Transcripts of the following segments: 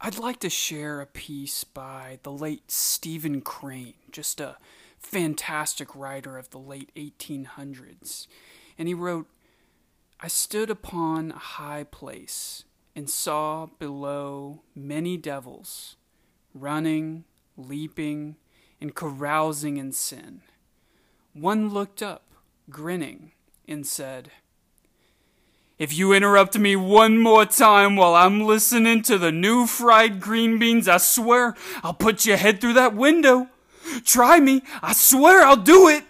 I'd like to share a piece by the late Stephen Crane, just a fantastic writer of the late 1800s. And he wrote, I stood upon a high place and saw below many devils, running, leaping, and carousing in sin. One looked up, grinning, and said, If you interrupt me one more time while I'm listening to the new fried green beans, I swear I'll put your head through that window. Try me, I swear I'll do it.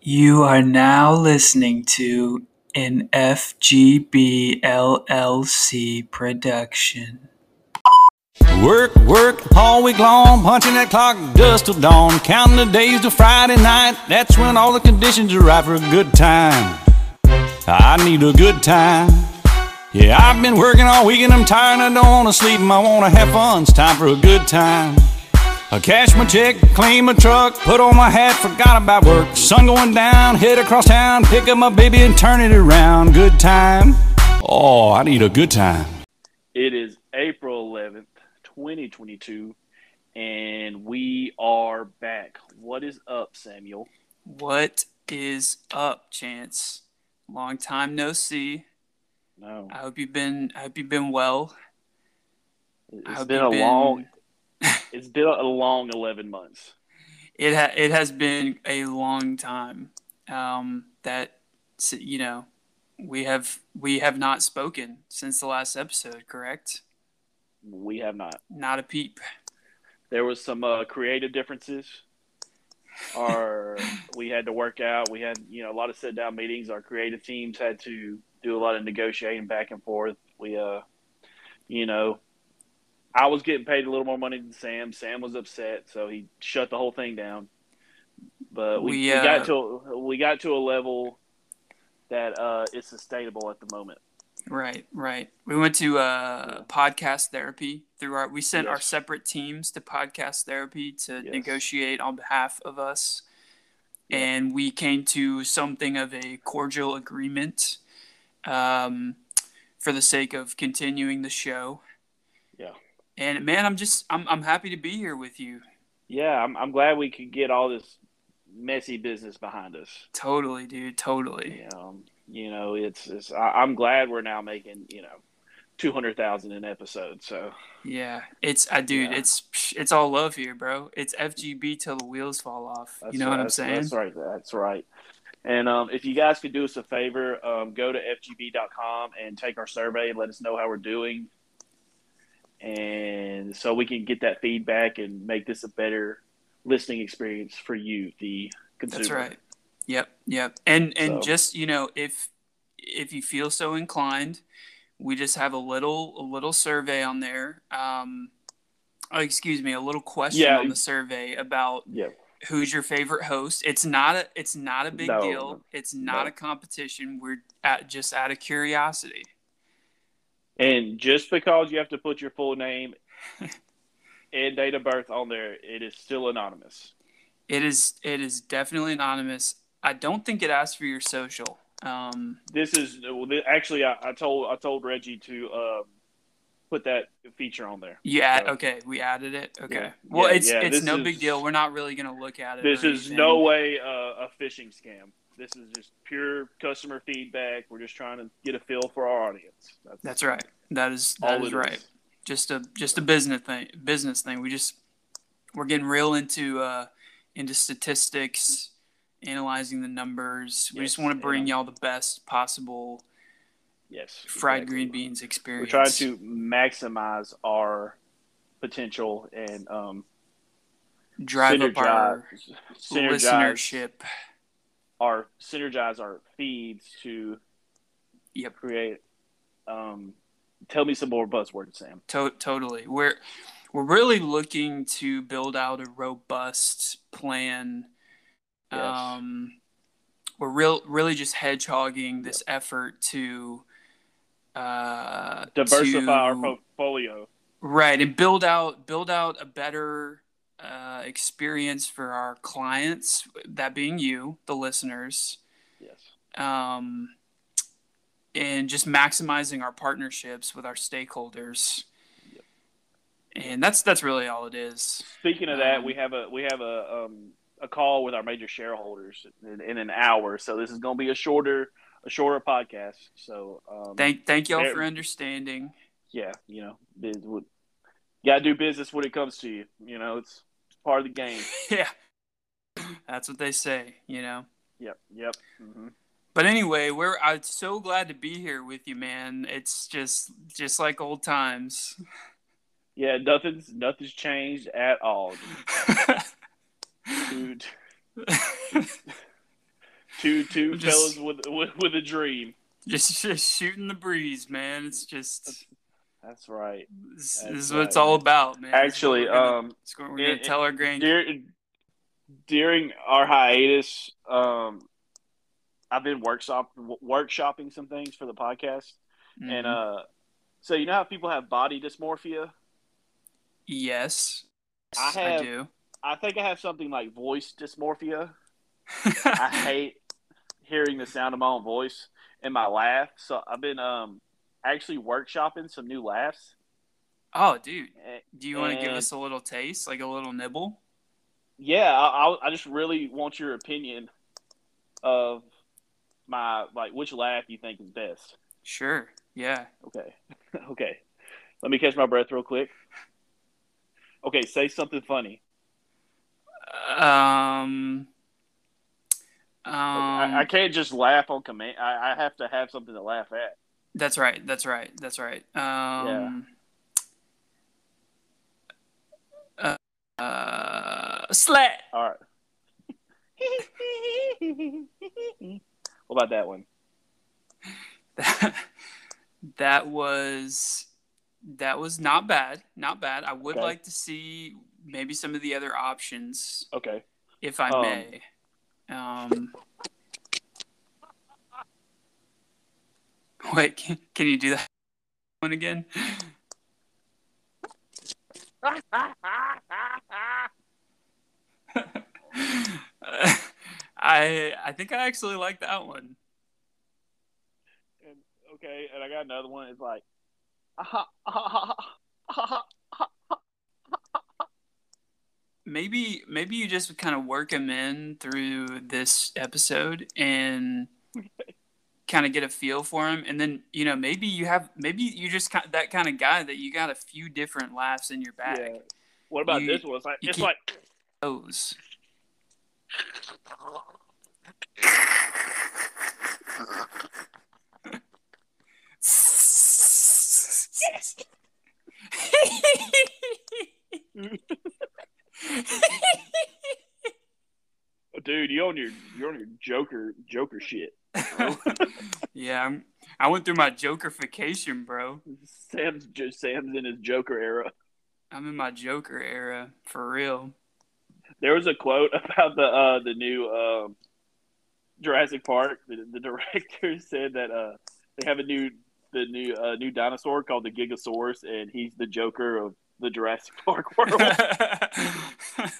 You are now listening to an FGB LLC production. Work, work, all week long, punching that clock dust till dawn, counting the days till Friday night. That's when all the conditions are right for a good time. I need a good time. Yeah, I've been working all week and I'm tired. I don't wanna sleep and I wanna have fun. It's time for a good time. I cash my check, clean my truck, put on my hat, forgot about work. Sun going down, head across town, pick up my baby and turn it around. Good time. Oh, I need a good time. It is April 11th, 2022, and we are back. What is up, Samuel? What is up, Chance? Long time no see. No, I hope you've been. I hope you've been well. It's been a long. it's been a long 11 months. It ha- it has been a long time. Um, that you know, we have we have not spoken since the last episode. Correct? We have not. Not a peep. There was some uh, creative differences. Our we had to work out. We had you know a lot of sit down meetings. Our creative teams had to do a lot of negotiating back and forth. We uh, you know, I was getting paid a little more money than Sam. Sam was upset, so he shut the whole thing down. But we, We, we uh, got to we got to a level that uh, is sustainable at the moment. Right, right. We went to uh, podcast therapy through our. We sent our separate teams to podcast therapy to Yes. negotiate on behalf of us, Yeah. and we came to something of a cordial agreement, um, for the sake of continuing the show. Yeah. And man, I'm just I'm I'm happy to be here with you. Yeah, I'm I'm glad we could get all this messy business behind us. Totally, dude. Totally. Um, you know, it's, it's I, I'm glad we're now making you know two hundred thousand an episode. So Yeah. It's I dude. Yeah. It's it's all love here, bro. It's FGB till the wheels fall off. that's you know what I'm saying? That's right. That's right. And um, if you guys could do us a favor, um, go to fgb.com and take our survey and let us know how we're doing, and so we can get that feedback and make this a better listening experience for you, the consumer. That's right. Yep, yep. And and So- just you know, if if you feel so inclined, we just have a little a little survey on there. Um, oh, excuse me, a little question Yeah. on the survey about Yeah. who's your favorite host. It's not a it's not a big No, deal. It's not no. a competition. We're at just out of curiosity. And just because you have to put your full name and date of birth on there, it is still anonymous. It is it is definitely anonymous. I don't think it asks for your social. Um, This is well, actually I, I told I told Reggie to um, put that feature on there. add So- okay. We added it. Okay. Yeah. Well, Yeah, it's yeah, it's this no is- big deal. We're not really gonna look at it. This is anything. no way uh, a phishing scam. This is just pure customer feedback. We're just trying to get a feel for our audience. That's, That's right. That is that is right. Just a just a business thing. Business thing. We just we're getting real into uh into statistics, analyzing the numbers. We just want to bring y'all the best possible Yes, fried exactly. green beans experience. We're trying to maximize our potential and um, drive up our synergize listenership. our synergize our feeds to Yep. create. Um, tell me some more buzzwords, Sam. To- totally. We're we're really looking to build out a robust plan. Yes. Um, we're real really just hedgehogging this effort to uh, Diversify to- our portfolio. right and build out build out a better uh, experience for our clients. That being you, the listeners. Yes. Um, and just maximizing our partnerships with our stakeholders. Yep. And that's that's really all it is. Speaking of that, Um, we have a we have a um, a call with our major shareholders in, in an hour. So this is going to be a shorter a shorter podcast. So um, Thank thank y'all for understanding. yeah, you know, you gotta do business when it comes to you. You know, it's, it's part of the game. yeah. That's what they say, you know. Yep, yep. hmm But anyway, we're I'm so glad to be here with you, man. It's just just like old times. Yeah, nothing's nothing's changed at all. Two, two, two Just- fellas with, with with a dream. just, just shooting the breeze, man. It's just That's right. this, That's this is what it's all about, man. This is what Actually, we're gonna- um, we're gonna it- tell our grand. during during our hiatus, um, I've been workshop workshopping some things for the podcast, and Mhm. uh, so you know how people have body dysmorphia. yes, I I have- do. I think I have something like voice dysmorphia. I hate hearing the sound of my own voice and my laugh. So I've been um actually workshopping some new laughs. oh, dude, do you want to give us a little taste, like a little nibble? Yeah, I, I I just really want your opinion of my like which laugh you think is best. Sure. Yeah. Okay, okay. Let me catch my breath real quick. Okay, say something funny. Um. Um. I, I can't just laugh on command. I, I have to have something to laugh at. That's right. That's right. That's right. Um, yeah. Uh, uh, slat. All right. what about that one? that was that was not bad. Not bad. I would Okay. like to see maybe some of the other options, Okay. if I Um, may. Um. Wait, can, can you do that one again? I I think I actually like that one. And, okay, and I got another one. It's like, Maybe maybe you just kind of work them in through this episode and kind of get a feel for them, and then you know maybe you have maybe you just kind that kind of guy that you got a few different laughs in your bag. yeah. What about You- this one? It's like, it's like, Those. dude, you on your you're on your Joker Joker shit. yeah, I'm, I went through my Jokerfication, bro. Sam's just Sam's in his Joker era. I'm in my Joker era for real. There was a quote about the uh, the new um, Jurassic Park. The, the director said that uh, they have a new the new uh, new dinosaur called the Gigasaurus, and he's the Joker of the Jurassic Park world.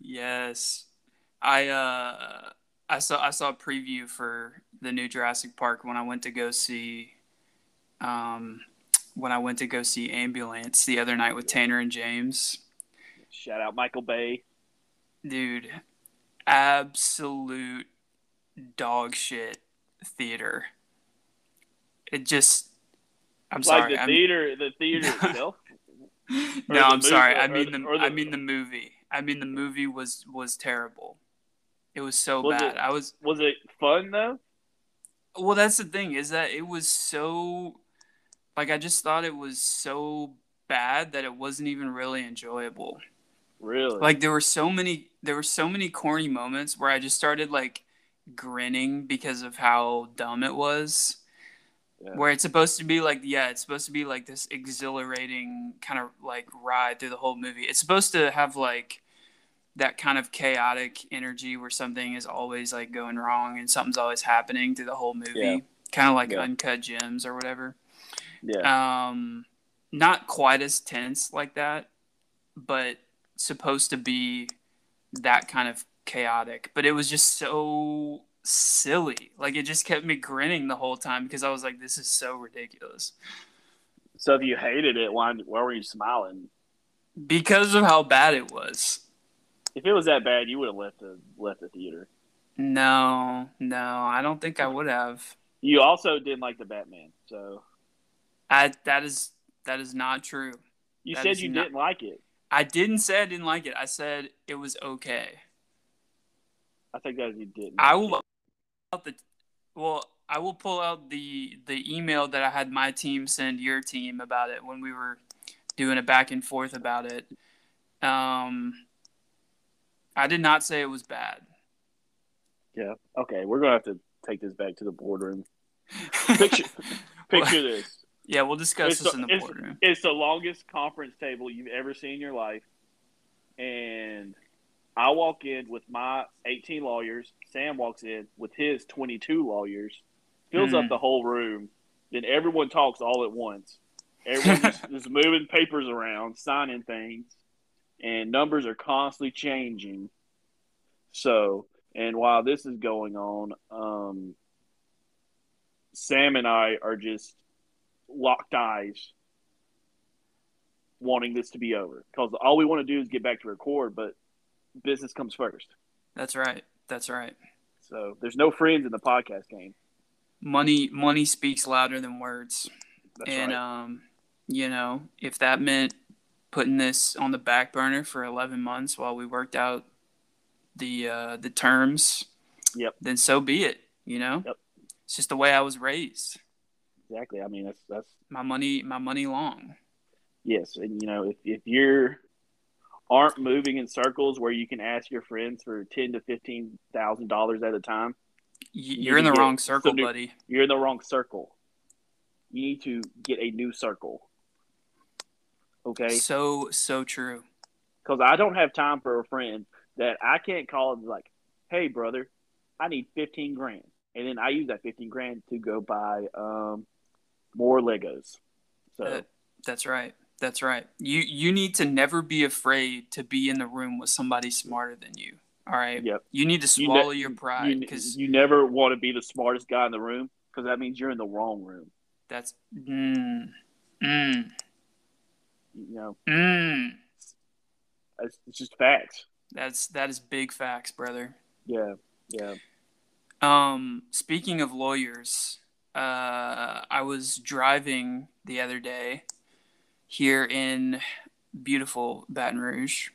yes, I uh, I saw I saw a preview for the new Jurassic Park when I went to go see, um, when I went to go see Ambulance the other night with Tanner and James. Shout out Michael Bay. Dude, absolute dog shit theater. It just, I'm like sorry. the I'm- theater, the theater itself. no, I'm sorry. I mean the, the- I mean the movie. I mean the movie was was terrible. It was so Was bad. it- I was Was it fun though? well. That's the thing is that it was so like I just thought it was so bad that it wasn't even really enjoyable. Really? Like there were so many there were so many corny moments where I just started like grinning because of how dumb it was. Yeah. Where it's supposed to be like yeah, it's supposed to be like this exhilarating kind of like ride through the whole movie. It's supposed to have like that kind of chaotic energy where something is always like going wrong and something's always happening through the whole movie. Yeah. Kind of like Yeah. uncut gems or whatever yeah. um not quite as tense like that but supposed to be that kind of chaotic but it was just so silly. Like it just kept me grinning the whole time because I was like, this is so ridiculous. So if you hated it, why why were you smiling? Because of how bad it was. If it was that bad, you would have left the left the theater. No, no, I don't think I would have. You also didn't like the Batman, so I that is that is not true. you That said you not- didn't like it. I didn't say I didn't like it. I said it was okay. I think that you didn't. I will. Out the well, I will pull out the the email that I had my team send your team about it when we were doing a back and forth about it. Um I did not say it was bad. Yeah. Okay, we're gonna have to take this back to the boardroom. Picture, picture this. yeah, we'll discuss It's this the- in the it's- boardroom. It's the longest conference table you've ever seen in your life, and I walk in with my 18 lawyers. Sam walks in with his 22 lawyers, fills Mhm. up the whole room. Then everyone talks all at once. Everyone just is moving papers around, signing things, and numbers are constantly changing. So, and while this is going on, um, Sam and I are just locked eyes, wanting this to be over because all we want to do is get back to record, but business comes first. That's right. That's right. So there's no friends in the podcast game. Money money speaks louder than words. That's and right. um, you know, if that meant putting this on the back burner for 11 months while we worked out the uh, the terms, Yep. then so be it. You know, Yep. it's just the way I was raised. exactly. I mean, that's that's My money, my money long. yes, and you know, if if you're aren't moving in circles where you can ask your friends for ten to fifteen thousand dollars at a time, Y- You You're in the wrong circle, new- buddy. you're in the wrong circle. You need to get a new circle. Okay. So so true. because I don't have time for a friend that I can't call and be like, "Hey, brother, I need fifteen grand," and then I use that fifteen grand to go buy um, more Legos. So Uh, That's right. That's right. You you need to never be afraid to be in the room with somebody smarter than you. All right. Yep. You need to You ne- swallow your pride you, because you never want to be the smartest guy in the room because that means you're in the wrong room. that's mm, mm, You know, mm. it's, it's just facts. That's that is big facts, brother. Yeah, yeah. Um, speaking of lawyers, uh, I was driving the other day here in beautiful Baton Rouge,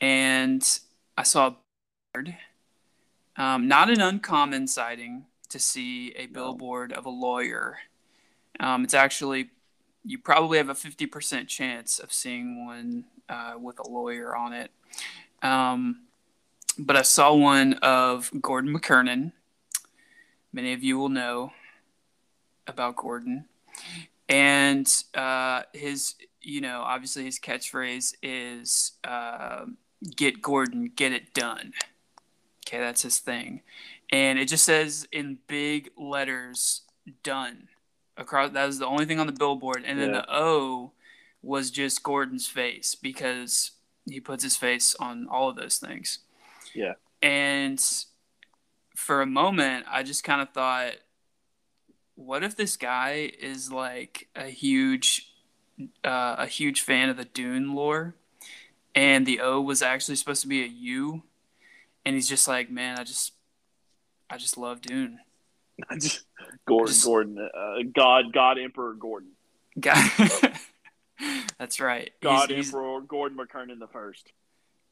and I saw a billboard. Um, not an uncommon sighting to see a billboard of a lawyer. Um, it's actually you probably have a fifty percent chance of seeing one uh, with a lawyer on it. Um, but I saw one of Gordon McKernan. Many of you will know about Gordon. And uh, his, you know, obviously his catchphrase is uh, get Gordon, get it done. Okay, that's his thing. And it just says in big letters, done. Across that was the only thing on the billboard. And then Yeah. the O was just Gordon's face because he puts his face on all of those things. Yeah. And for a moment, I just kind of thought, what if this guy is like a huge, uh, a huge fan of the Dune lore, and the O was actually supposed to be a U, and he's just like, man, I just, I just love Dune. Gordon, Just- Gordon, uh, God, God, Emperor Gordon, God, That's right. God, he's- Emperor Gordon McKernan the first.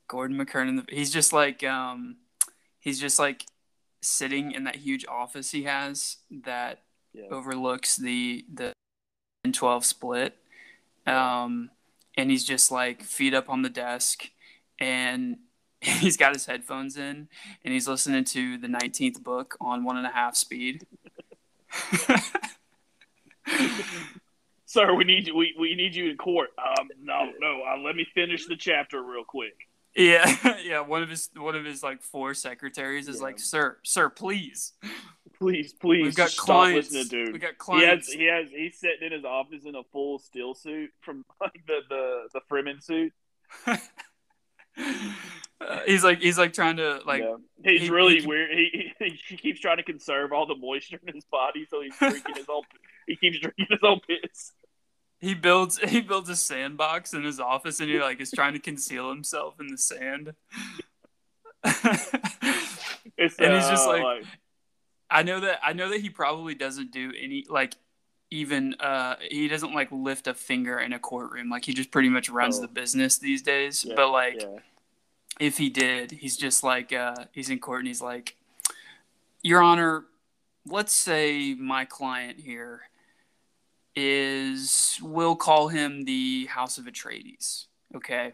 Gordon McKernan. He's just like um, he's just like sitting in that huge office he has that Yeah. overlooks the the 12 split. Um, and he's just like feet up on the desk, and he's got his headphones in, and he's listening to the 19th book on one and a half speed. Sir, we need you. We, we need you in court. Um, no, no. Uh, let me finish the chapter real quick. yeah, yeah. One of his one of his like four secretaries is Yeah. like, "Sir, sir, please." Please, please, We've got stop clients. listening, dude. We got He has, he has, he's sitting in his office in a full stillsuit from like the the the Fremen suit. Uh, he's like he's like trying to like yeah. he's he- really he- weird. He, he he keeps trying to conserve all the moisture in his body, so he's drinking his own. He keeps drinking his own piss. he builds he builds a sandbox in his office and he like is trying to conceal himself in the sand. And he's just uh, like- I know that I know that he probably doesn't do any like even uh he doesn't like lift a finger in a courtroom like he just pretty much runs Oh. the business these days Yeah, but like yeah. if he did he's just like uh he's in court and he's like your honor let's say my client here is we'll call him the house of atreides okay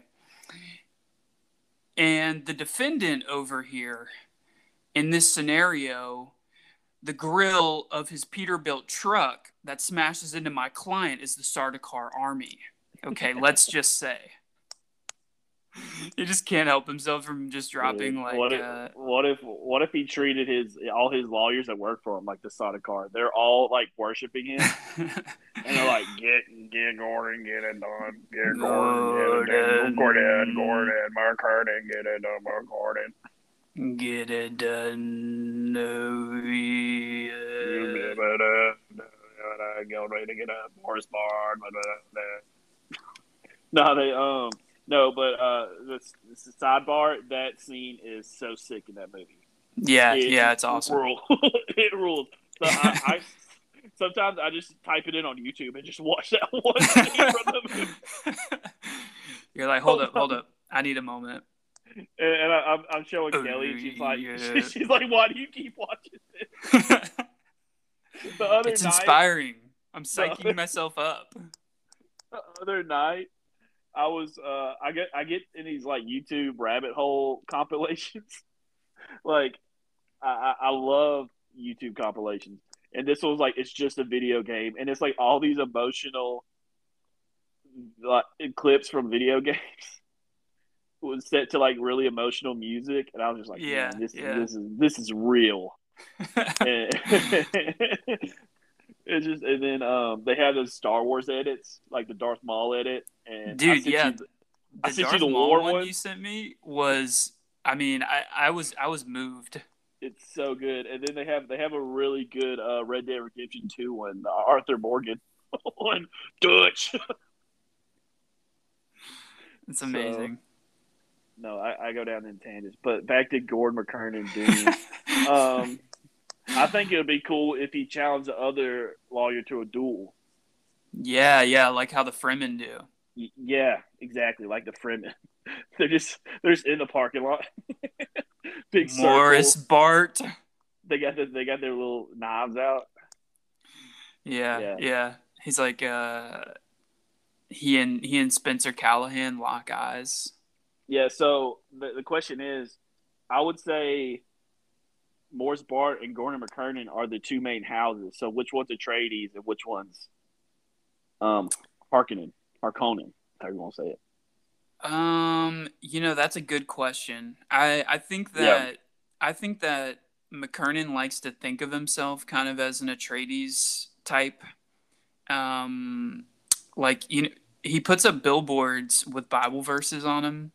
and the defendant over here in this scenario the grill of his Peterbilt truck that smashes into my client is the Sardaukar army. Okay, let's just say. He just can't help himself from just dropping Dude, like what if, uh, what if what if he treated his all his lawyers that work for him like the Sardaukar? They're all like worshiping him, and they're like, "Get get Gordon, get it done, get Gordon, get it done, Gordon, Gordon, Mark Harding, get it done, Mark Gordon." Get it done. Go ready to get up, horse barn. No, they um no, but uh, this, this sidebar. That scene is so sick in that movie. yeah, It yeah, it's awesome. Rule. it rules. So I, I sometimes I just type it in on YouTube and just watch that one scene from the movie. You're like, hold Hold up, hold up. I need a moment. And, and I, I'm, I'm showing Oh, Kelly. and She's like, yeah. she's like, why do you keep watching this? The other it's night, inspiring. I'm psyching No. myself up. the other night I was uh I get I get in these like YouTube rabbit hole compilations. like I, I I love YouTube compilations. And this was like it's just a video game and it's like all these emotional like clips from video games was set to like really emotional music and I was just like, Yeah, this yeah. this is this is real. And- it's just and then um they had those Star Wars edits, like the Darth Maul edit, and I Dude, sent yeah. you the- I sent you the Maul war one one. you sent me was I mean, I, I was I was moved. it's so good. And then they have they have a really good uh, Red Dead Redemption two one, the Arthur Morgan one, Dutch. It's So- amazing. No, I, I go down in tangents, but back to Gordon McKernan Dune. um, I think it would be cool if he challenged the other lawyer to a duel. yeah, yeah, like how the Fremen do. Y- Yeah, exactly, like the Fremen. they're just they're just in the parking lot. Big Morris circle. Bart. They got the, they got their little knives out. Yeah, Yeah. yeah. He's like uh he and he and Spencer Calahan lock eyes. Yeah. So the the question is, I would say Morris Bart and Gordon McKernan are the two main houses. So which one's Atreides and which one's um Harkonnen, Harkonnen, however you want to say it. Um, you know, that's a good question. I I think that I think that McKernan likes to think of himself kind of as an Atreides type. Um, like you know, he puts up billboards with Bible verses on them.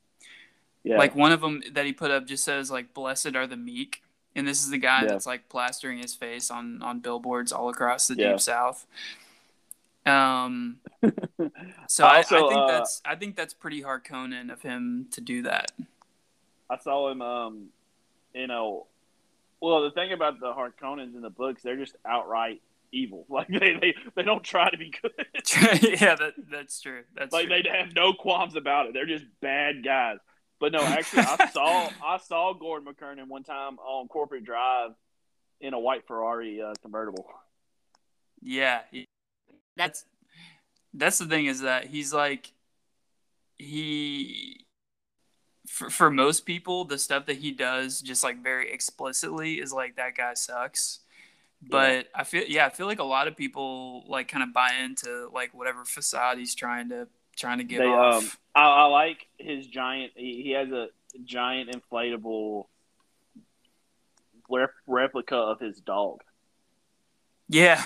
Yeah. Like one of them that he put up just says like "Blessed are the meek," and this is the guy Yeah. that's like plastering his face on on billboards all across the Yeah. deep south. Um, so I I, I think uh, that's I think that's pretty Harkonnen of him to do that. I saw him, um, you know. Well, the thing about the Harkonnens in the books, they're just outright evil. Like they they, they don't try to be good. yeah, that that's true. That's like true. they have no qualms about it. They're just bad guys. But no, actually, I saw I saw Gordon McKernan one time on Corporate Drive in a white Ferrari uh, convertible. Yeah, that's that's the thing is that he's like he for for most people the stuff that he does just like very explicitly is like that guy sucks. But I feel yeah, I feel like a lot of people like kind of buy into like whatever facade he's trying to trying to get They, off. um, I, I like his giant. He, he has a giant inflatable rep- replica of his dog. yeah.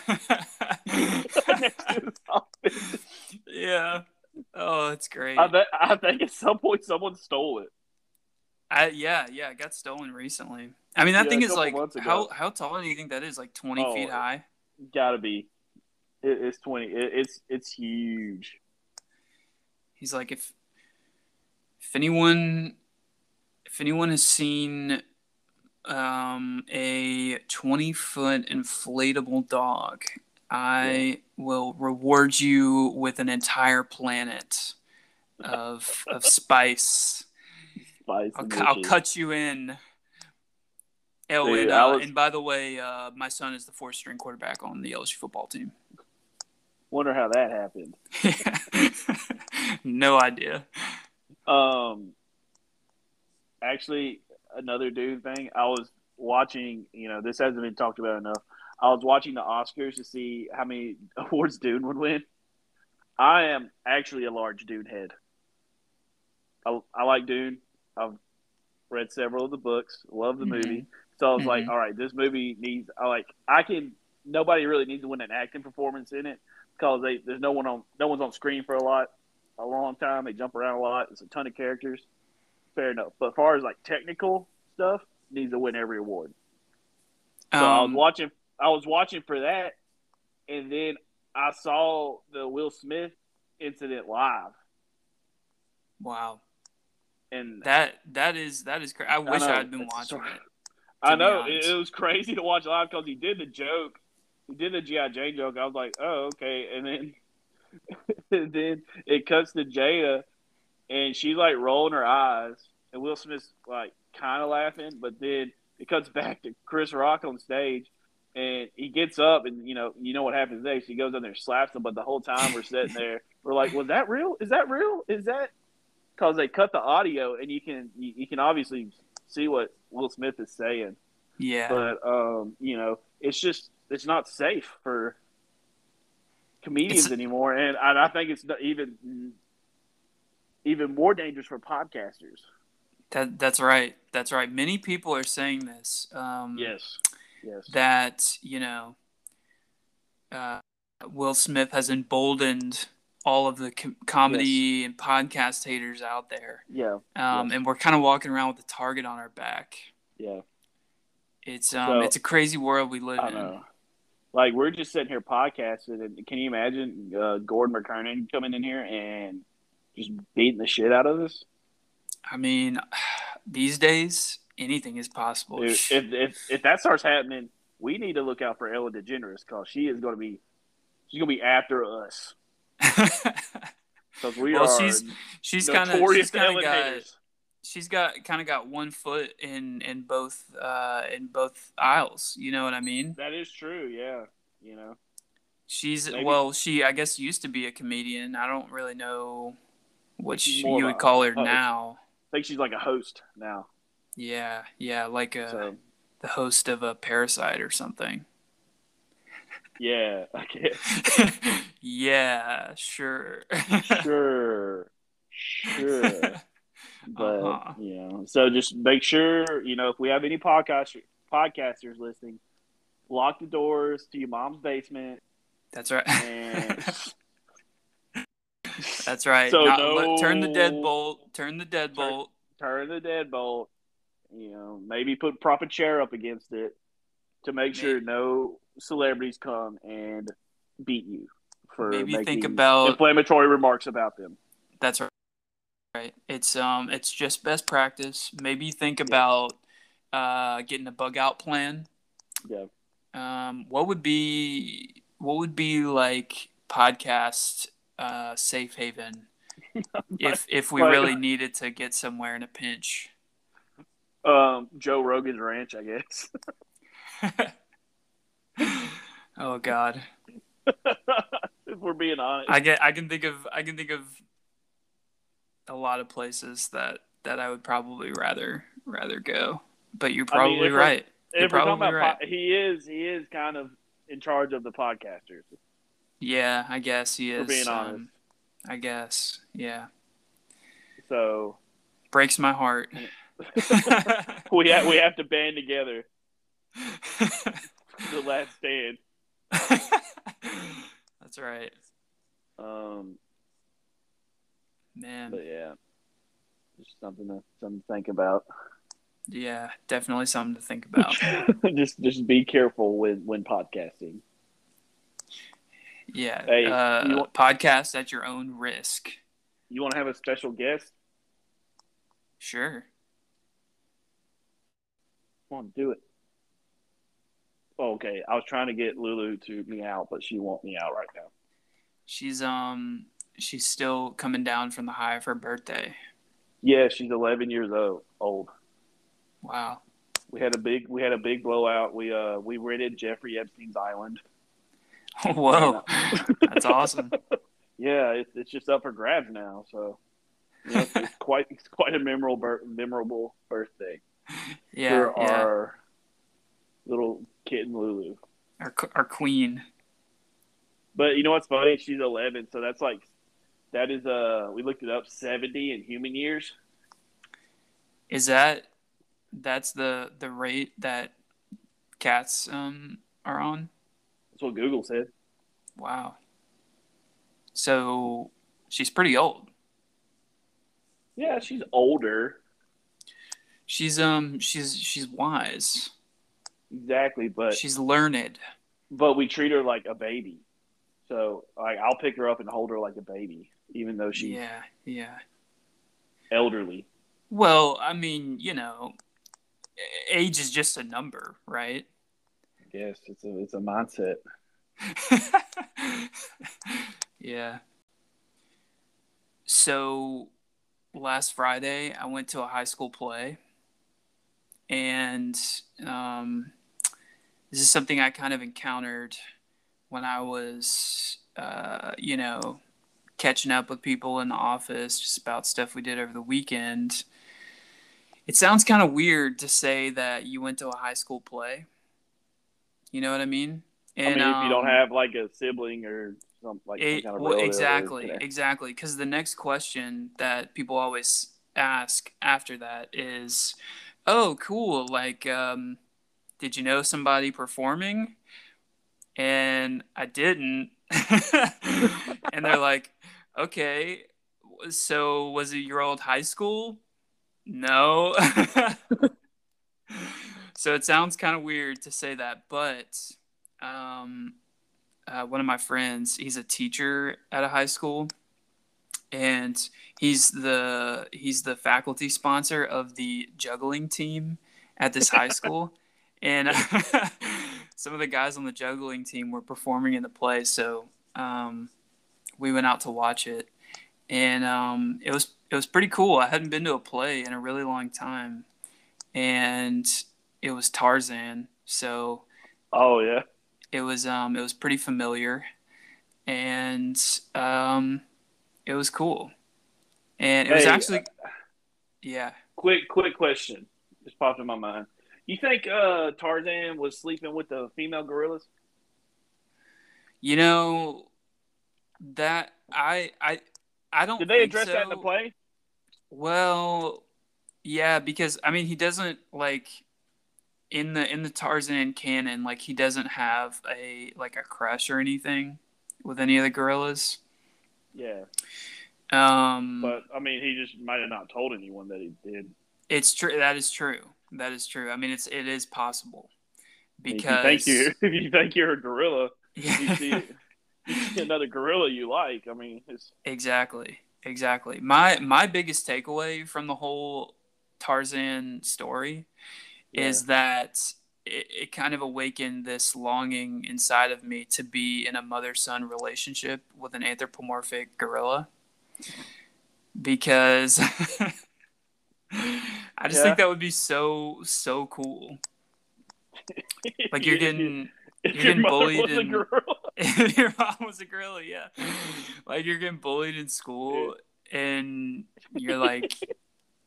His yeah. Oh, it's great. I, bet, I think at some point someone stole it. I, yeah, yeah, it got stolen recently. I mean, that Yeah, thing is like how how tall do you think that is? Like twenty Oh, feet high. Gotta be. It, it's twenty. It, it's it's huge. He's like if if anyone if anyone has seen um, a twenty foot inflatable dog, I will reward you with an entire planet of of spice. Spice I'll, I'll cut you in. Oh, and, uh, was- and by the way, uh, my son is the fourth string quarterback on the LSU football team. Wonder how that happened. no idea. Um, actually, another dude thing. I was watching. You know, this hasn't been talked about enough. I was watching the Oscars to see how many awards Dune would win. I am actually a large Dune head. I, I like Dune. I've read several of the books. Love the Mhm. movie. So I was like, Mhm. all right, this movie needs. I like. I can. Nobody really needs to win an acting performance in it because they there's no one on no one's on screen for a lot a long time. They jump around a lot. It's a ton of characters. Fair enough. But as far as like technical stuff, needs to win every award. So I was Um, watching. I was watching for that, and then I saw the Will Smith incident live, wow, and that that is that is crazy. I wish know, I had been watching it. I know it, it was crazy to watch live because he did the joke. He did the GI Jane joke. I was like, oh okay, and then and then it cuts to Jada, and she's like rolling her eyes, and Will Smith's like kind of laughing, but then it cuts back to Chris Rock on stage, and he gets up, and you know, you know what happens next. He goes in there, and slaps him, but the whole time we're sitting there, we're like, was that real? Is that real? Is that? Because they cut the audio, and you can you, you can obviously see what Will Smith is saying Yeah, but um, you know, it's just it's not safe for comedians It's- anymore, and, and I think it's even even more dangerous for podcasters. that that's right. That's right. Many people are saying this. Um, Yes, yes, that you know uh, Will Smith has emboldened all of the com- comedy and podcast haters out there, yeah, um, Yes. and we're kind of walking around with a target on our back. yeah. It's um, So- it's a crazy world we live I in. know. Like we're just sitting here podcasting, and can you imagine uh, Gordon McKernan coming in here and just beating the shit out of us? I mean, these days anything is possible. Dude, if, if if that starts happening, we need to look out for Ellen DeGeneres because she is going to be she's going to be after us because we Well, are she's she's kind of she's kind of got haters. She's got kind of got one foot in in both uh in both aisles. You know what I mean? That is true. Yeah, you know. She's Maybe. well, she I guess used to be a comedian. I don't really know what she, you would call her now. I think she's like a host now. Yeah, yeah, like a, So the host of a Parasite or something. yeah, I guess. yeah, sure. sure, sure. But Uh-huh. you know, so just make sure you know if we have any podcast podcasters listening, lock the doors to your mom's basement That's right. and That's right. So Not- no- turn the deadbolt. Turn the deadbolt. turn the deadbolt. You know, maybe put prop a chair up against it to make sure no celebrities come and beat you for Maybe think about- inflammatory remarks about them. That's right. Right. It's um it's just best practice. Maybe think about uh getting a bug out plan. Yeah. Um what would be what would be like podcast uh safe haven if if we really needed to get somewhere in a pinch. Um, Joe Rogan's Ranch, I guess. oh god. if we're being honest. I get I can think of I can think of a lot of places that that I would probably rather rather go. But you're I mean, probably right. You're if we're talking probably about, right. po- he is he is kind of in charge of the podcasters. Yeah, I guess he For is. being honest. um, I guess. Yeah. So Breaks my heart. we have we have to band together. The last stand. That's right. Um, Man. but yeah. Just something to something to think about. Yeah, definitely something to think about. just just be careful when when podcasting. Yeah, Hey, uh, want- podcast at your own risk. You want to have a special guest? Sure. Come on, do it. Oh, okay, I was trying to get Lulu to meow, but she won't meow right now. She's um she's still coming down from the high of her birthday. Yeah, she's 11 years old. Old. Wow. We had a big we had a big blowout. We uh we rented Jeffrey Epstein's island. Whoa. That's awesome. Yeah, it's it's just up for grabs now. So yeah, it's, it's quite it's quite a memorable memorable birthday Yeah, for yeah. our little kitten Lulu. Our our queen. But you know what's funny? She's 11, so that's like that is uh we looked it up 70 in human years. Is that that's the the rate that cats um are on? That's what Google said. Wow. So she's pretty old. Yeah, she's older. She's um she's she's wise. Exactly, but She's learned. but we treat her like a baby. So like I'll pick her up and hold her like a baby, even though she's Yeah, yeah. elderly. Well, I mean, you know, age is just a number, right? Yes, it's a it's a mindset. yeah. So last Friday, I went to a high school play, and um, this is something I kind of encountered when I was, uh, you know, catching up with people in the office just about stuff we did over the weekend. It sounds kind of weird to say that you went to a high school play. You know what I mean? I mean, if you don't um, have like a sibling or something like some kind of well, exactly, exactly. Because the next question that people always ask after that is, "Oh, cool! Like, um, did you know somebody performing?" And I didn't. and they're like, "Okay, so was it your old high school?" No. so it sounds kind of weird to say that, but um, uh, one of my friends, he's a teacher at a high school, and he's the he's the faculty sponsor of the juggling team at this high school, and some of the guys on the juggling team were performing in the play, so um, we went out to watch it, and um, it was it was pretty cool. I hadn't been to a play in a really long time, and it was Tarzan, so Oh yeah, it was um it was pretty familiar. And um it was cool. And it was Hey, actually yeah. quick quick question. Just popped in my mind. You think uh, Tarzan was sleeping with the female gorillas? you know that i i i don't Did they address that in the play? well yeah because i mean he doesn't like in the in the tarzan canon like he doesn't have a like a crush or anything with any of the gorillas Yeah, um but I mean, he just might have not told anyone that he did. It's true. That is true. That is true. I mean, it's it is possible because if you think you if you think you're a gorilla, Yeah. you see another gorilla you like. I mean, it's exactly, exactly. My my biggest takeaway from the whole Tarzan story is that it, it kind of awakened this longing inside of me to be in a mother son relationship with an anthropomorphic gorilla because I just Yeah. think that would be so so cool. Like you're getting if you're your getting bullied was a and- gorilla. your mom was a gorilla, yeah. Like you're getting bullied in school and you're like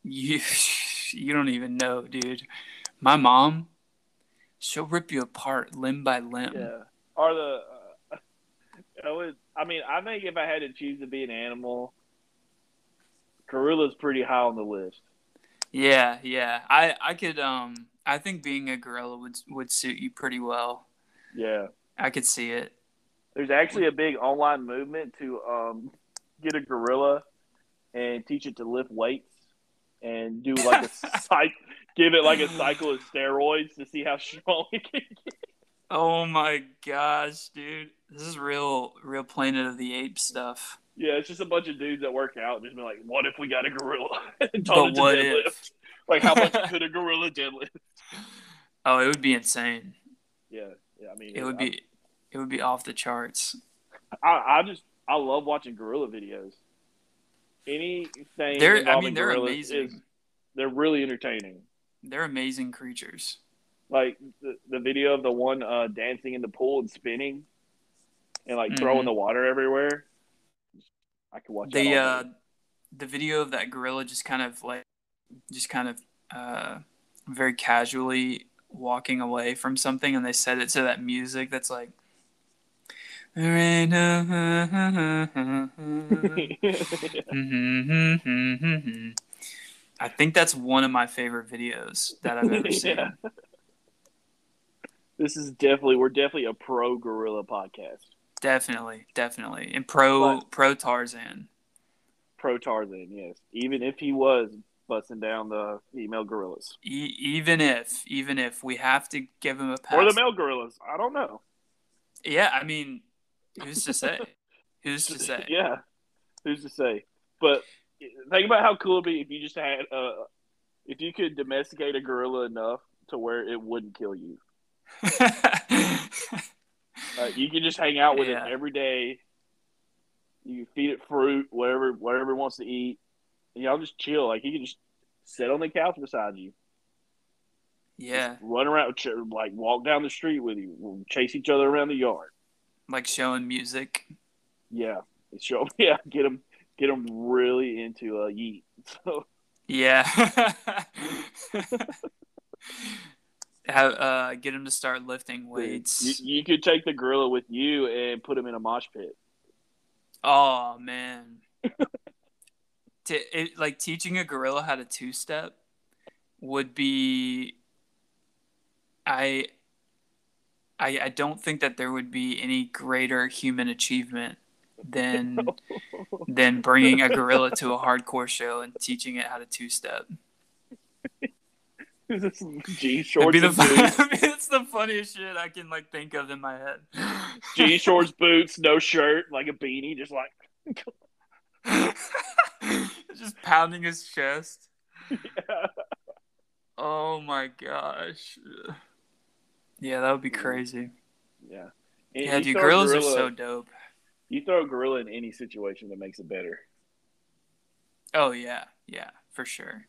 you you don't even know, dude. My mom, she'll rip you apart limb by limb. Yeah. Or the. Uh, I would. I mean, I think if I had to choose to be an animal, gorilla's pretty high on the list. Yeah, yeah. I I could um I think being a gorilla would would suit you pretty well. Yeah. I could see it. There's actually a big online movement to um, get a gorilla and teach it to lift weights. and do like a cycle, give it like a cycle of steroids to see how strong it can get. Oh my gosh, dude. This is real real Planet of the Apes stuff. Yeah, it's just a bunch of dudes that work out and just be like, what if we got a gorilla? and But told it to what deadlift? if? Like, how much could a gorilla deadlift? Oh, it would be insane. Yeah, yeah. I mean, It would be it would be off the charts. I, I just I love watching gorilla videos. Anything They're I mean they're amazing. is- they're really entertaining. They're amazing creatures. Like the, the video of the one uh, dancing in the pool and spinning, and like throwing Mhm. the water everywhere. I could watch The uh the video of that gorilla just kind of like just kind of uh very casually walking away from something and they set it to that music that's like there ain't no I think that's one of my favorite videos that I've ever seen. Yeah. This is definitely we're definitely a pro gorilla podcast. Definitely, definitely. And pro But- pro Tarzan. Pro Tarzan, yes. Even if he was busting down the female gorillas E- even if even if we have to give him a pass. or the male gorillas, I don't know. Yeah, I mean, who's to say? Who's to say? yeah, who's to say? But think about how cool it'd be if you just had uh, if you could domesticate a gorilla enough to where it wouldn't kill you. Uh, you can just hang out with Yeah. it every day. You feed it fruit, whatever whatever it wants to eat. And y'all just chill. Like you can just sit on the couch beside you, yeah, run around, like walk down the street with you, chase each other around the yard. like showing music. Yeah, show yeah, get them get them really into uh, yeet. So Yeah. Have, uh, get him to start lifting weights. you, you could take the gorilla with you and put him in a mosh pit. Oh man. To it, like teaching a gorilla how to two step would be I I I don't think that there would be any greater human achievement than than bringing a gorilla to a hardcore show and teaching it how to two step. G shorts, the and fun- boots, it's the funniest shit I can like think of in my head. G shorts, boots, no shirt, like a beanie, just like just pounding his chest. Oh my gosh. Yeah, that would be crazy. yeah. And Yeah, dude, gorillas are so dope. You throw a gorilla in any situation that makes it better. Oh yeah, yeah, for sure.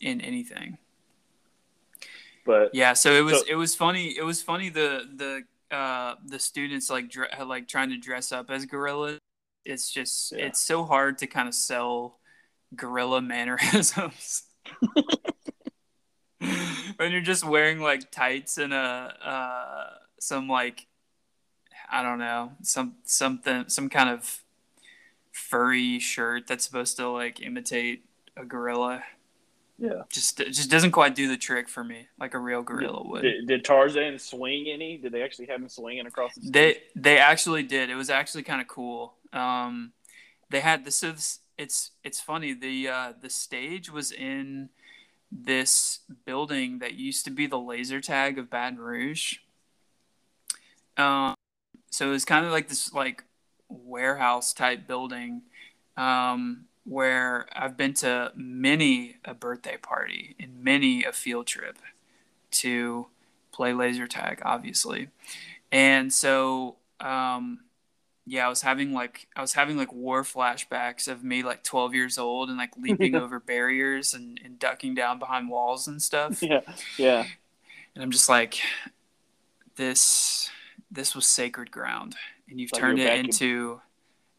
In anything. But Yeah, so it was So- it was funny. It was funny the the uh the students like dre- like trying to dress up as gorillas. It's just Yeah. it's so hard to kind of sell gorilla mannerisms. when you're just wearing like tights and a uh some like I don't know, some something some kind of furry shirt that's supposed to like imitate a gorilla. yeah, Just just doesn't quite do the trick for me like a real gorilla would. did, did Tarzan swing any? Did they actually have him swinging across the stage? They they actually did. It was actually kind of cool. Um, they had this. This it's it's funny. The uh, the stage was in this building that used to be the laser tag of Baton Rouge. Um, so it was kind of like this like warehouse type building, um, where I've been to many a birthday party and many a field trip to play laser tag, obviously and so um yeah i was having like i was having like war flashbacks of me like 12 years old and like leaping over barriers and, and ducking down behind walls and stuff. Yeah, yeah. and i'm just like this this was sacred ground. And you've Like turned it in- into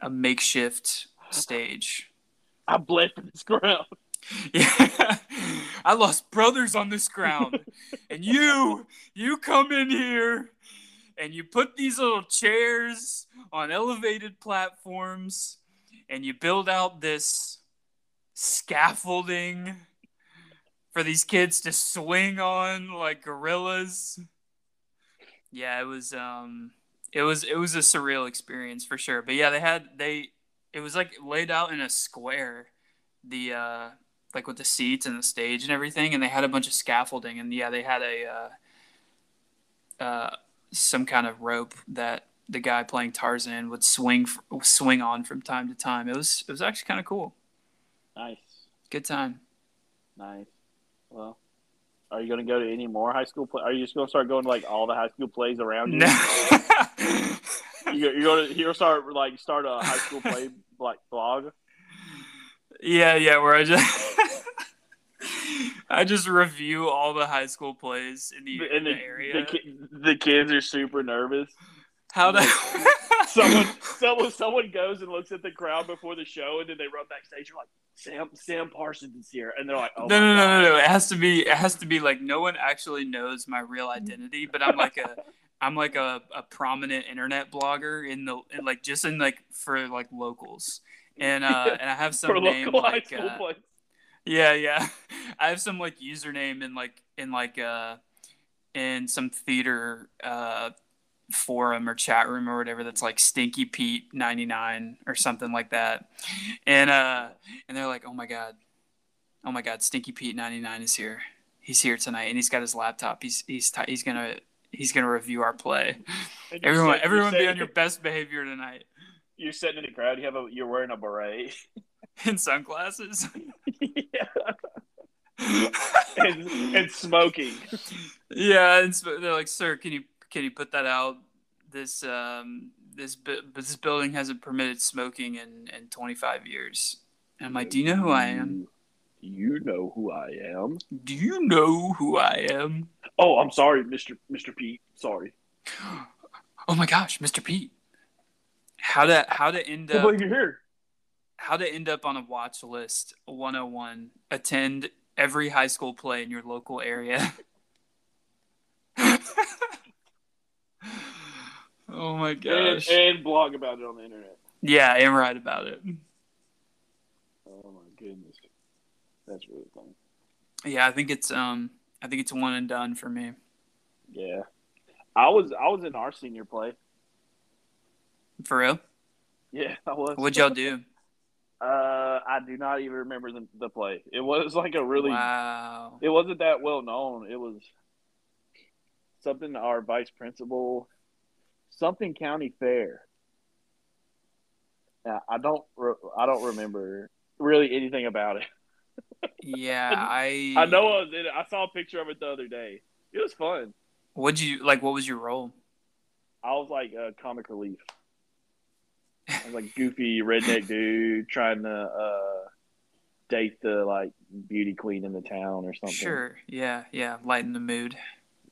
a makeshift stage. I bled this ground. yeah. I lost brothers on this ground. And you you come in here and you put these little chairs on elevated platforms and you build out this scaffolding for these kids to swing on like gorillas. Yeah it was um it was it was a surreal experience for sure. But yeah they had they it was like laid out in a square the uh like with the seats and the stage and everything, and they had a bunch of scaffolding, and yeah, they had a uh, uh, some kind of rope that the guy playing Tarzan would swing swing on from time to time. It was it was actually kind of cool. Nice. Good time. Nice. Well, are you going to go to any more high school play? Are you just going to start going to like all the high school plays around you? No. you you're going to you're start like start a high school play like blog. Yeah, yeah, where I just I just review all the high school plays in the, in the, the, area. the, the kids are super nervous. How the Someone, someone, someone goes and looks at the crowd before the show, and then they run backstage. You're like, Sam, Sam Parsons is here, and they're like, oh no, no, no, God. no, no. It has to be. It has to be like no one actually knows my real identity, but I'm like a, I'm like a, a prominent internet blogger in the in like just in like for like locals, and uh and I have some for name local high like school uh. Yeah, yeah. I have some like username in like in like uh in some theater uh forum or chat room or whatever that's like Stinky Pete 99 or something like that. And uh and they're like, "Oh my god. Oh my god, Stinky Pete 99 is here. He's here tonight and he's got his laptop. He's he's t- he's going to he's going to review our play. Everyone everyone be on your best behavior tonight You're sitting in the crowd. You have a. You're wearing a beret. in sunglasses." yeah. and, and smoking. Yeah, and so they're like, "Sir, can you can you put that out? This um this bu- this building hasn't permitted smoking in in 25 years." And I'm like, "Do you know who I am? You know who I am. Do you know who I am?" Oh, I'm sorry, Mister Mister Pete. Sorry. Oh my gosh, Mr. Pete. How to how to end up believe you're here. How to end up on a watch list 101. Attend every high school play in your local area. oh my gosh. and blog about it on the internet. Yeah, am right about it. Oh my goodness, that's really funny. Yeah, I think it's um I think it's one and done for me. Yeah, I was I was in our senior play. For real? Yeah, I was. What'd y'all do? Uh, I do not even remember the, the play. It was like a really. Wow. It wasn't that well known. It was something our vice principal, something county fair. I don't. I don't remember really anything about it. Yeah, I I know I was in it. I saw a picture of it the other day. It was fun. What'd you like what was your role? I was like a comic relief. I was like goofy redneck dude trying to uh, date the like beauty queen in the town or something. Sure. Yeah, yeah, lighten the mood.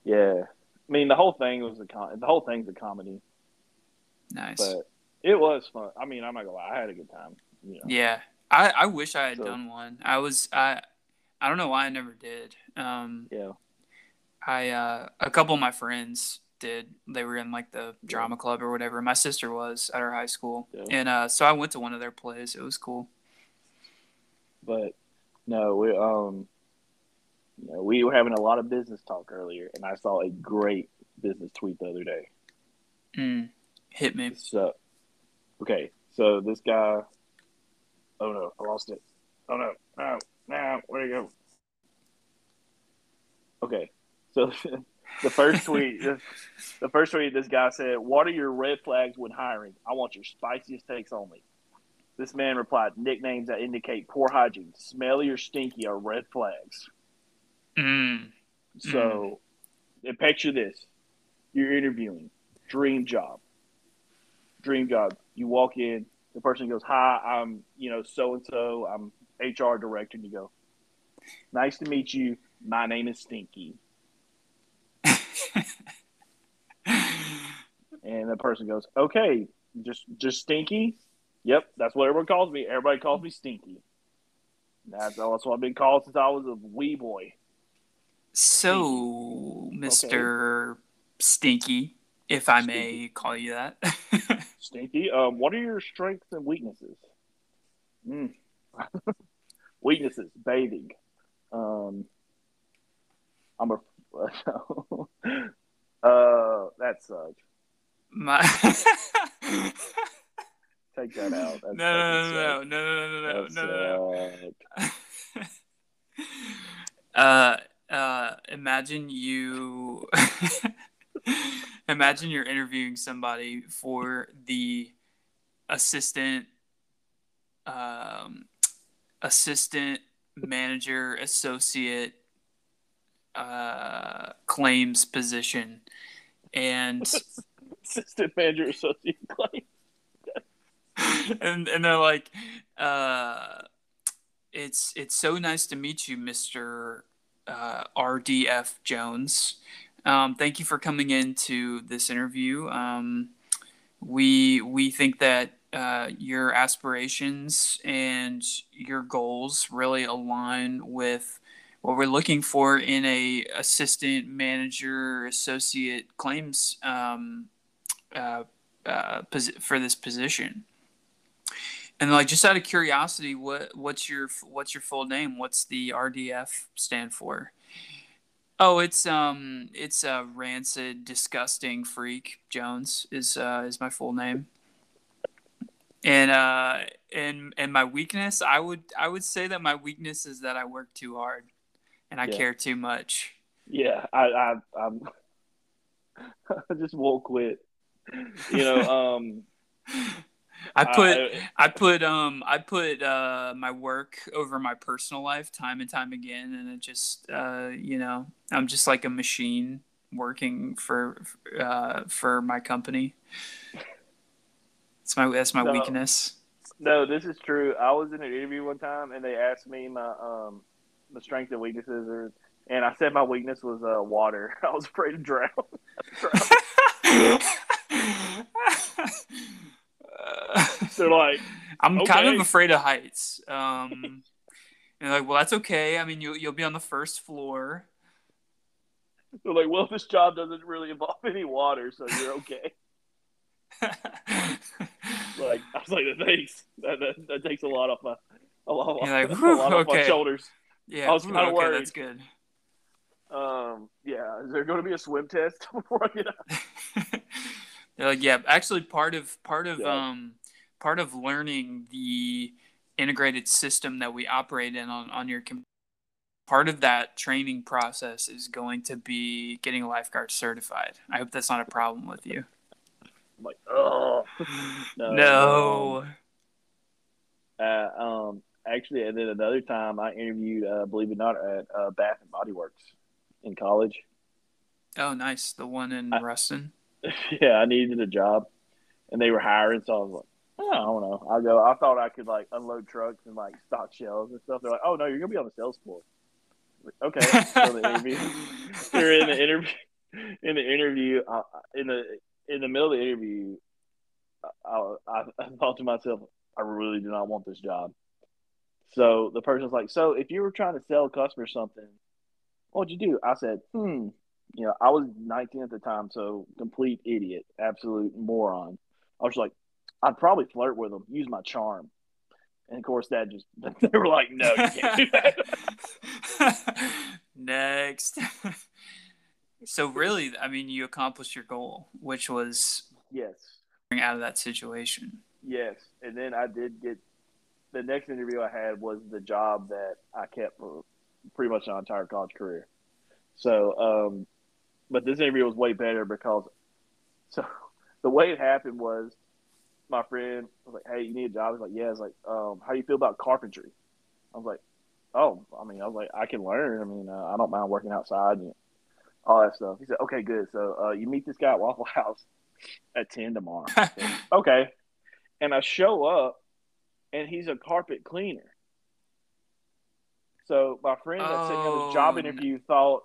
Yeah. I mean, the whole thing was a com- the whole thing's a comedy, Nice. but it was fun. I mean, I'm not gonna lie, I had a good time. You know. Yeah, I, I wish I had So- done one. I was I I don't know why I never did. Um, Yeah. I uh, a couple of my friends did. They were in like the drama club or whatever. My sister was at our high school, Yeah. and uh, so I went to one of their plays. It was cool. But no, we um, you know, we were having a lot of business talk earlier, and I saw a great business tweet the other day. Mm, hit me. So, okay, so this guy. Oh no, I lost it. Oh no, no, no, where'd it go? Okay, so the first tweet, the, first tweet, this guy said, "What are your red flags when hiring? I want your spiciest takes only." This man replied, "Nicknames that indicate poor hygiene, smelly or stinky, are red flags." Mm, So, and picture this: you're interviewing, dream job, dream job. You walk in, the person goes, "Hi, I'm you know so and so. I'm HR director." And you go, "Nice to meet you. My name is Stinky." And the person goes, "Okay, just just Stinky." Yep, that's what everyone calls me. Everybody calls me Stinky. That's, that's what I've been called since I was a wee boy. so, Mister Stinky, if I may call you that. Stinky. Um, what are your strengths and weaknesses? Mm. weaknesses: bathing. Um, I'm a. uh, that sucked. My. Take that out. no, That's no, no, no, no, no, no, no, no, no, no. Uh, uh, imagine you. imagine you're interviewing somebody for the assistant, um, assistant manager, associate, uh, claims position, and assistant manager, associate claims. and and they're like, uh, it's it's so nice to meet you, Mister uh, RDF Jones. Um, thank you for coming into this interview. Um, we we think that uh, your aspirations and your goals really align with what we're looking for in a assistant manager associate claims um, uh, uh, for this position. And like, just out of curiosity, what what's your what's your full name? What's the RDF stand for? Oh, it's um, it's a uh, rancid, disgusting freak. Jones is uh, is my full name. And uh, and and my weakness, I would I would say that my weakness is that I work too hard, and I yeah. care too much. Yeah, I I I'm, I just won't quit. You know, um, I put uh, I put um I put uh my work over my personal life time and time again, and it just uh you know I'm just like a machine working for uh for my company. That's my that's my no, weakness. No, this is true. I was in an interview one time, and they asked me my um the strengths and weaknesses, or and I said my weakness was uh water. I was afraid to drown. They're like, I'm okay. kind of afraid of heights. Um, and like, well, that's okay. I mean, you you'll be on the first floor. They're like, well, this job doesn't really involve any water, so you're okay. like I was like, thanks. That, that, that takes a lot off my a lot, like, a lot off my shoulders. Yeah, I was kind of okay, worried. That's good. Um, yeah, is there going to be a swim test before I get out? Like, yeah, actually, part of part of yeah. um, part of learning the integrated system that we operate in on on your computer part of that training process is going to be getting a lifeguard certified. I hope that's not a problem with you. I'm like, oh no. no. Uh, um, actually, and then another time I interviewed, uh, believe it or not, at uh, Bath and Body Works in college. Oh, nice, the one in I, Ruston. yeah, I needed a job, and they were hiring, so I was like, oh, I don't know. I go. I thought I could like unload trucks and like stock shelves and stuff. They're like, oh no, you're gonna be on the sales floor. Like, okay, so the interview. You're in the interview. In the interview, uh, in the in the middle of the interview, I, I, I thought to myself, I really do not want this job. So the person's like, so if you were trying to sell a customer something, what would you do? I said, hmm, you know, I was 19 at the time, so complete idiot, absolute moron. I was like, I'd probably flirt with them, use my charm. And of course, that just, they were like, no, you can't do that. Next. so, really, I mean, you accomplished your goal, which was yes, out of that situation. Yes. And then I did get the next interview I had was the job that I kept for pretty much my entire college career. So, um, but this interview was way better because so the way it happened was my friend was like, "Hey, you need a job?" I was like, "Yeah." it's like, um, "How do you feel about carpentry?" I was like, "Oh, I mean, I was like, I can learn. I mean, uh, I don't mind working outside and all that stuff." He said, "Okay, good. So uh, you meet this guy at Waffle House at ten tomorrow." okay, and I show up, and he's a carpet cleaner. So my friend that oh, sent me on the job interview thought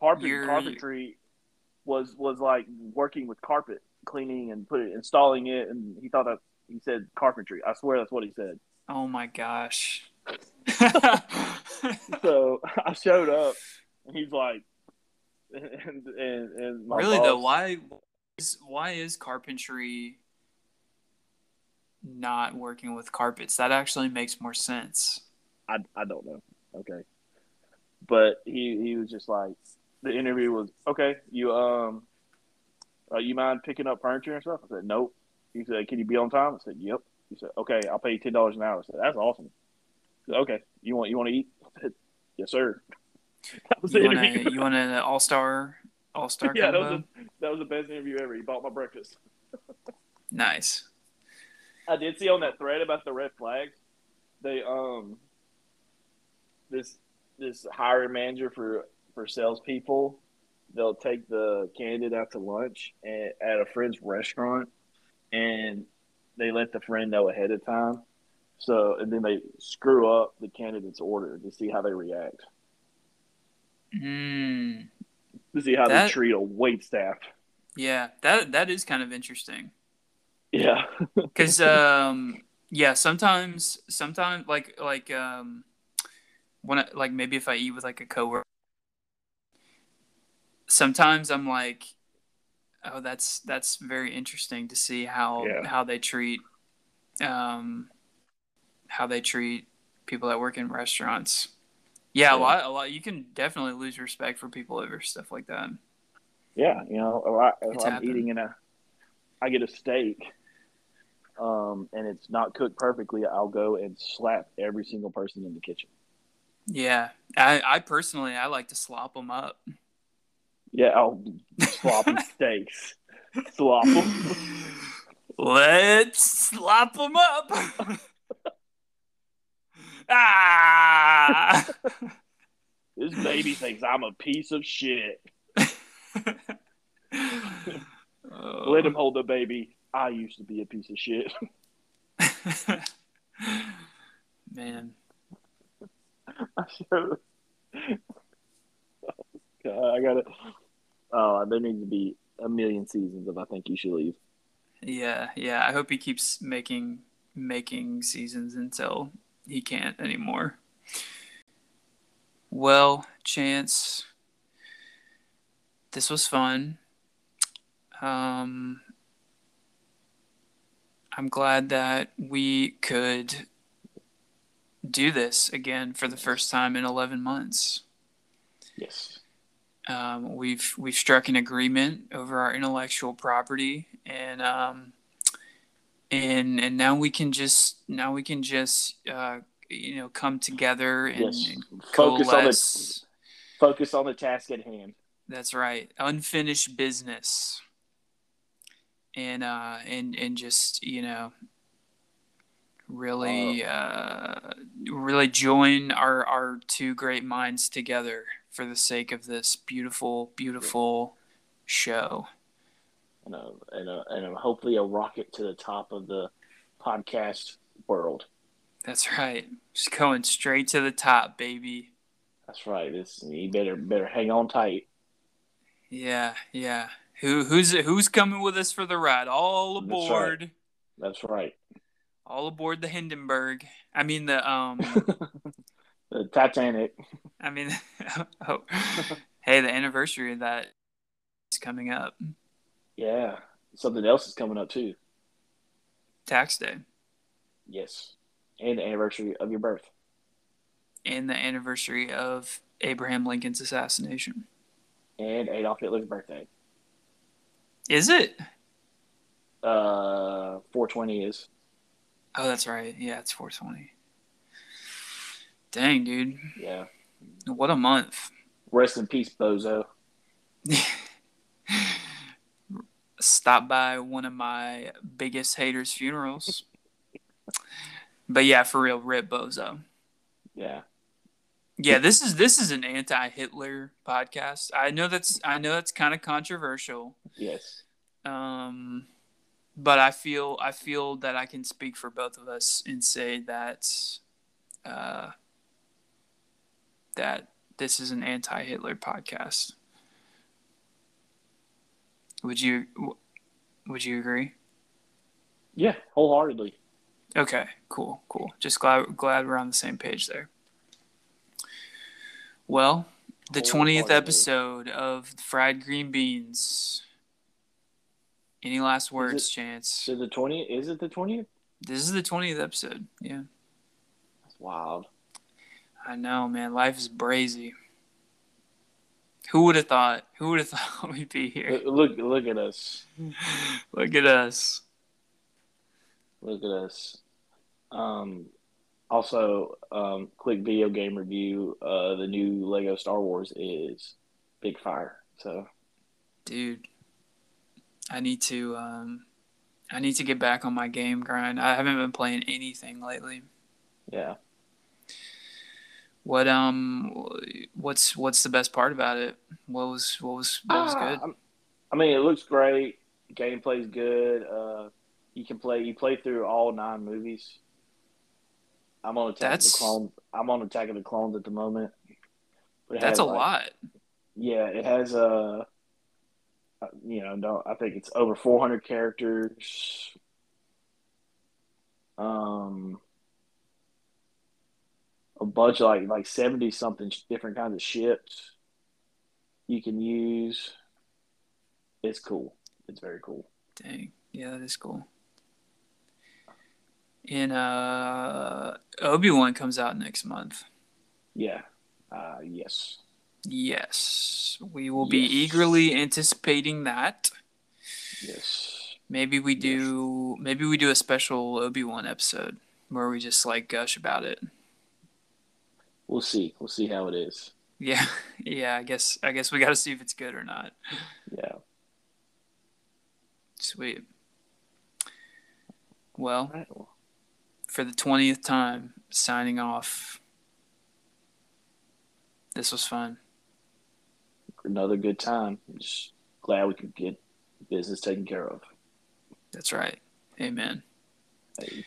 carpet You're... carpentry was was like working with carpet cleaning and put it installing it and he thought that he said carpentry. I swear that's what he said. Oh my gosh. So i showed up and he's like and and, and really boss, though why is why is carpentry not working with carpets? That actually makes more sense. I, I don't know. Okay. But he he was just like the interview was okay. You um, uh, you mind picking up furniture and stuff? I said nope. He said, "Can you be on time?" I said, "Yep." He said, "Okay, I'll pay you ten dollars an hour." I said, "That's awesome." Said, "Okay, you want you want to eat?" I said, Yes, sir. That was the You want, interview. you want an all star all star yeah, that was, the, that was the best interview ever. He bought my breakfast. Nice. I did see on that thread about the red flags. They um this this hiring manager for for salespeople, they'll take the candidate out to lunch at, at a friend's restaurant, and they let the friend know ahead of time. So and then they screw up the candidate's order to see how they react, Mm, to see how That- they treat a wait staff. yeah, that that is kind of interesting. Yeah, Because um, yeah, sometimes sometimes like like um, when I, like maybe if I eat with like a coworker, sometimes I'm like, oh, that's that's very interesting to see how Yeah. how they treat um how they treat people that work in restaurants. Yeah, a lot a lot. You can definitely lose respect for people over stuff like that. Yeah, you know, if, I, if It's I'm happened. eating in a, I get a steak, um, and it's not cooked perfectly, I'll go and slap every single person in the kitchen. Yeah, I, I personally I like to slop them up. Yeah, I'll slop 'em steaks, slop them. Let's slop them up. ah. This baby thinks I'm a piece of shit. Oh. Let him hold the baby. I used to be a piece of shit. Man, I should. I got it. Oh, there needs to be a million seasons of I think you should leave. yeah, yeah. I hope he keeps making making seasons until he can't anymore. Well, Chance, this was fun. Um, I'm glad that we could do this again for the first time in 11 months. Yes. Um, we've we've struck an agreement over our intellectual property, and um, and and now we can just now we can just uh, you know come together and, Yes. and Focus on the focus on the task at hand. That's right, unfinished business, and uh, and and just you know really uh, really join our our two great minds together for the sake of this beautiful beautiful show. and a, and a, and a, hopefully a rocket to the top of the podcast world. That's right. Just going straight to the top, baby. That's right. This you better better hang on tight. Yeah, yeah. Who who's who's coming with us for the ride? All That's right. aboard. That's right. All aboard the Hindenburg. I mean the um the Titanic. I mean oh, hey, the anniversary of that is coming up. Yeah. Something else is coming up too. Tax day. Yes. And the anniversary of your birth. And the anniversary of Abraham Lincoln's assassination. And Adolf Hitler's birthday. Is it? Uh, 420 is. Oh, that's right. Yeah, it's 420. Dang, dude. Yeah. What a month. Rest in peace, Bozo. Stop by one of my biggest haters' funerals. but yeah, for real, Rip Bozo. Yeah. Yeah, this is this is an anti-Hitler podcast. I know that's I know that's kind of controversial. Yes. Um but I feel I feel that I can speak for both of us and say that uh that this is an anti-Hitler podcast. Would you would you agree? Yeah. Wholeheartedly. Okay, cool, cool. Just glad glad we're on the same page there. Well, the twentieth episode of Fried Green Beans. Any last words, it- Chance? So the 20th, is it the 20th? This is the twentieth episode. Yeah, That's wild. I know, man. Life is brazy. Who would have thought? Who would have thought we'd be here? Look, look, at us. Look at us. Look at us. Um, also, um, quick video game review. Uh, the new Lego Star Wars is big fire. So, dude, I need to um, I need to get back on my game grind. I haven't been playing anything lately. Yeah. What um, what's what's the best part about it? What was what was what was good? Uh, I mean, it looks great. Gameplay's good. Uh, you can play. You play through all nine movies. I'm on Attack That's... of the Clones. I'm on Attack of the Clones at the moment. That's a like, lot. Yeah, it has a. Uh, you know, no, I think it's over 400 characters. Um, a bunch of like like 70 something different kinds of ships you can use. It's cool. It's very cool. Dang, yeah, that is cool. And uh, Obi Wan comes out next month. Yeah. Uh, yes. Yes, we will yes. be eagerly anticipating that. Yes. Maybe we do. Yes. Maybe we do a special Obi Wan episode where we just like gush about it. We'll see. We'll see how it is. Yeah, yeah. I guess. I guess we got to see if it's good or not. Yeah. Sweet. Well, for the twentieth time, signing off. This was fun another good time. Just glad we could get business taken care of. That's right. Amen. Hey.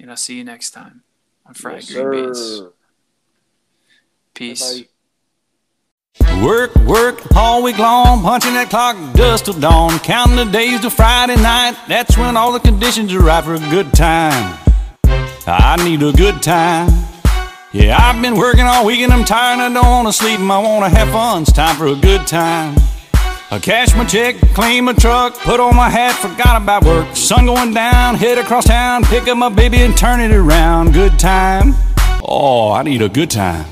And I'll see you next time on Fried yes, Green Beans. Peace. Bye-bye. Work, work all week long, punching that clock dust till dawn, counting the days to Friday night. That's when all the conditions are right for a good time. I need a good time. Yeah, I've been working all week and I'm tired and I don't wanna sleep and I wanna have fun. It's time for a good time. I cash my check, clean my truck, put on my hat, forgot about work. Sun going down, head across town, pick up my baby and turn it around. Good time. Oh, I need a good time.